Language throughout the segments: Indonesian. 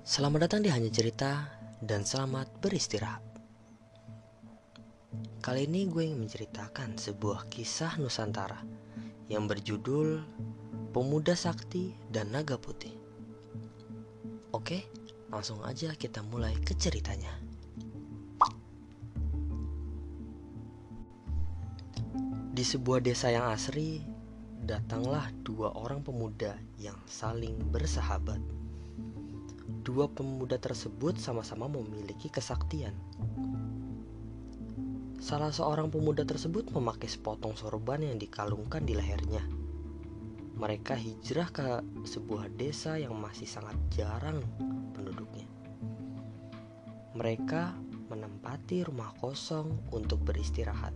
Selamat datang di Hanya Cerita dan selamat beristirahat. Kali ini gue ingin menceritakan sebuah kisah Nusantara yang berjudul Pemuda Sakti dan Naga Putih. Oke, langsung aja kita mulai ke ceritanya. Di sebuah desa yang asri, datanglah dua orang pemuda yang saling bersahabat. Dua pemuda tersebut sama-sama memiliki kesaktian. Salah seorang pemuda tersebut memakai sepotong sorban yang dikalungkan di lehernya. Mereka hijrah ke sebuah desa yang masih sangat jarang penduduknya. Mereka menempati rumah kosong untuk beristirahat.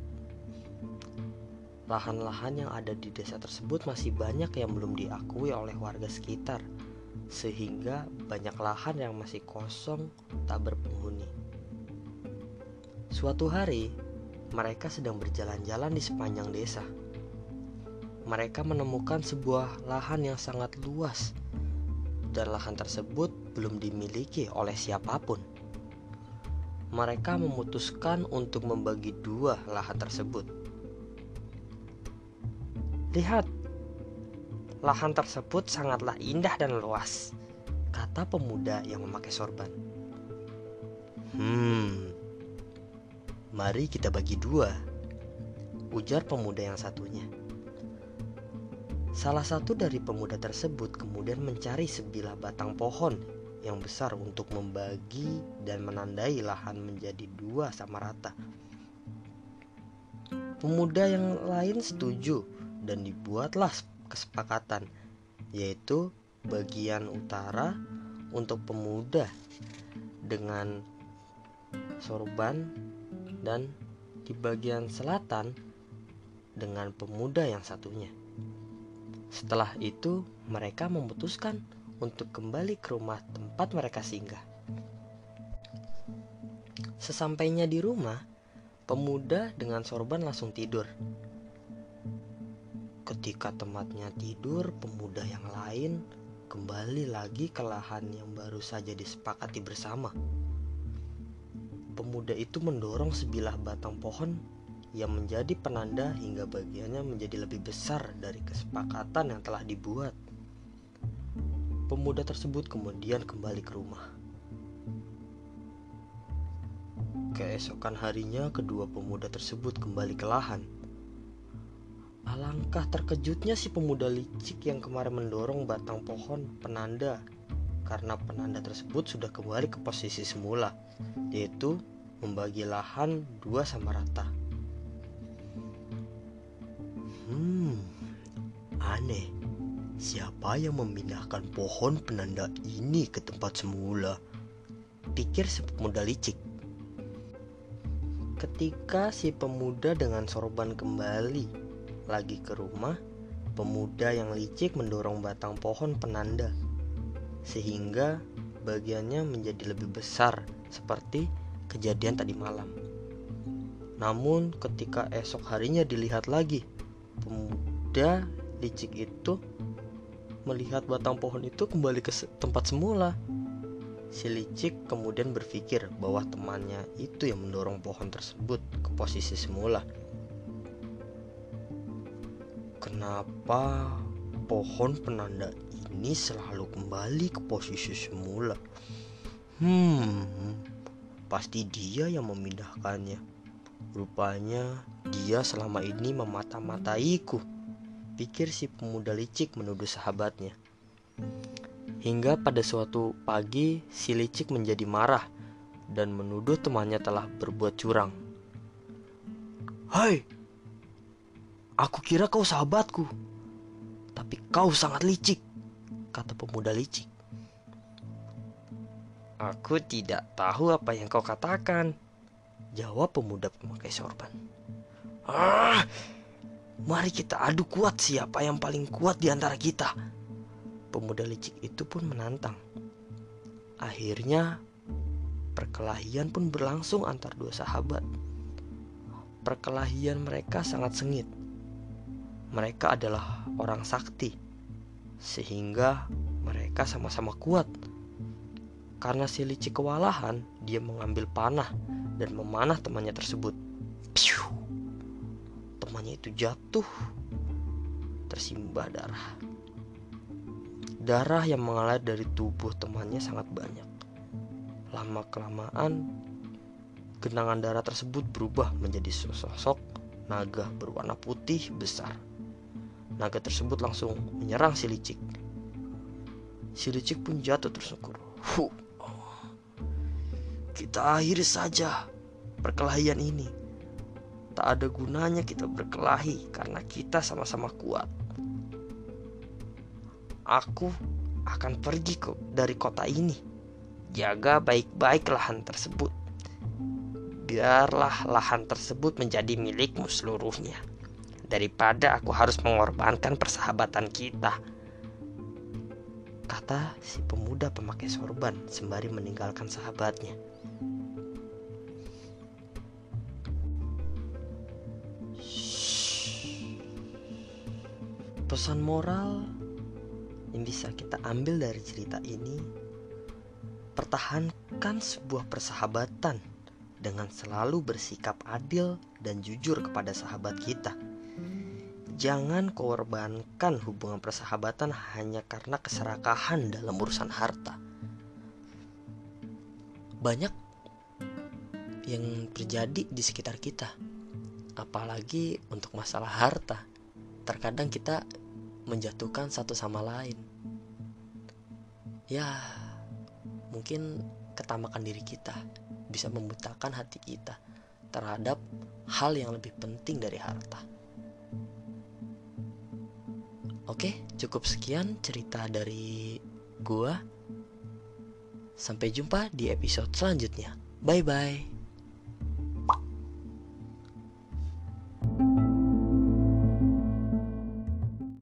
Lahan-lahan yang ada di desa tersebut masih banyak yang belum diakui oleh warga sekitar, sehingga banyak lahan yang masih kosong tak berpenghuni. Suatu hari, mereka sedang berjalan-jalan di sepanjang desa. Mereka menemukan sebuah lahan yang sangat luas, dan lahan tersebut belum dimiliki oleh siapa pun. Mereka memutuskan untuk membagi dua lahan tersebut Lihat, lahan tersebut sangatlah indah dan luas, kata pemuda yang memakai sorban. Hmm, mari kita bagi dua, ujar pemuda yang satunya. Salah satu dari pemuda tersebut kemudian mencari sebilah batang pohon yang besar untuk membagi dan menandai lahan menjadi dua sama rata. Pemuda yang lain setuju dan dibuatlah kesepakatan yaitu bagian utara untuk pemuda dengan sorban dan di bagian selatan dengan pemuda yang satunya. Setelah itu, mereka memutuskan untuk kembali ke rumah tempat mereka singgah. Sesampainya di rumah, pemuda dengan sorban langsung tidur Ketika tematnya tidur, pemuda yang lain kembali lagi ke lahan yang baru saja disepakati bersama. Pemuda itu mendorong sebilah batang pohon yang menjadi penanda hingga bagiannya menjadi lebih besar dari kesepakatan yang telah dibuat. Pemuda tersebut kemudian kembali ke rumah. Keesokan harinya, kedua pemuda tersebut kembali ke lahan Alangkah terkejutnya si pemuda licik yang kemarin mendorong batang pohon penanda karena penanda tersebut sudah kembali ke posisi semula, yaitu membagi lahan dua sama rata. Hmm, aneh. Siapa yang memindahkan pohon penanda ini ke tempat semula? Pikir si pemuda licik. Ketika si pemuda dengan sorban kembali lagi ke rumah, pemuda yang licik mendorong batang pohon penanda, sehingga bagiannya menjadi lebih besar seperti kejadian tadi malam. Namun ketika esok harinya dilihat lagi, pemuda licik itu melihat batang pohon itu kembali ke tempat semula. Si licik kemudian berpikir bahwa temannya itu yang mendorong pohon tersebut ke posisi semula. Kenapa pohon penanda ini selalu kembali ke posisi semula? Hmm, pasti dia yang memindahkannya. Rupanya dia selama ini memata-mataiku. Pikir si pemuda licik menuduh sahabatnya. Hingga pada suatu pagi si licik menjadi marah dan menuduh temannya telah berbuat curang. Hai, Aku kira kau sahabatku, tapi kau sangat licik, kata pemuda licik. Aku tidak tahu apa yang kau katakan, jawab pemuda pemakai sorban. Ah, mari kita adu kuat siapa yang paling kuat di antara kita. Pemuda licik itu pun menantang. Akhirnya, perkelahian pun berlangsung antar dua sahabat. Perkelahian mereka sangat sengit mereka adalah orang sakti, sehingga mereka sama-sama kuat. Karena si licik kewalahan, dia mengambil panah dan memanah temannya tersebut. Piu! Temannya itu jatuh, tersimbah darah. Darah yang mengalir dari tubuh temannya sangat banyak. Lama-kelamaan, genangan darah tersebut berubah menjadi sosok naga berwarna putih besar. Naga tersebut langsung menyerang si licik. Si licik pun jatuh tersungkur. Huh. Kita akhiri saja perkelahian ini. Tak ada gunanya kita berkelahi karena kita sama-sama kuat. Aku akan pergi ke dari kota ini. Jaga baik-baik lahan tersebut. Biarlah lahan tersebut menjadi milikmu seluruhnya. Daripada aku harus mengorbankan persahabatan kita. Kata si pemuda pemakai sorban sembari meninggalkan sahabatnya. Pesan moral yang bisa kita ambil dari cerita ini pertahankan sebuah persahabatan dengan selalu bersikap adil dan jujur kepada sahabat kita. Jangan korbankan hubungan persahabatan hanya karena keserakahan dalam urusan harta. Banyak yang terjadi di sekitar kita, apalagi untuk masalah harta. Terkadang kita menjatuhkan satu sama lain. Ya, mungkin ketamakan diri kita bisa membutakan hati kita terhadap hal yang lebih penting dari harta. Oke, cukup sekian cerita dari gua. Sampai jumpa di episode selanjutnya. Bye bye.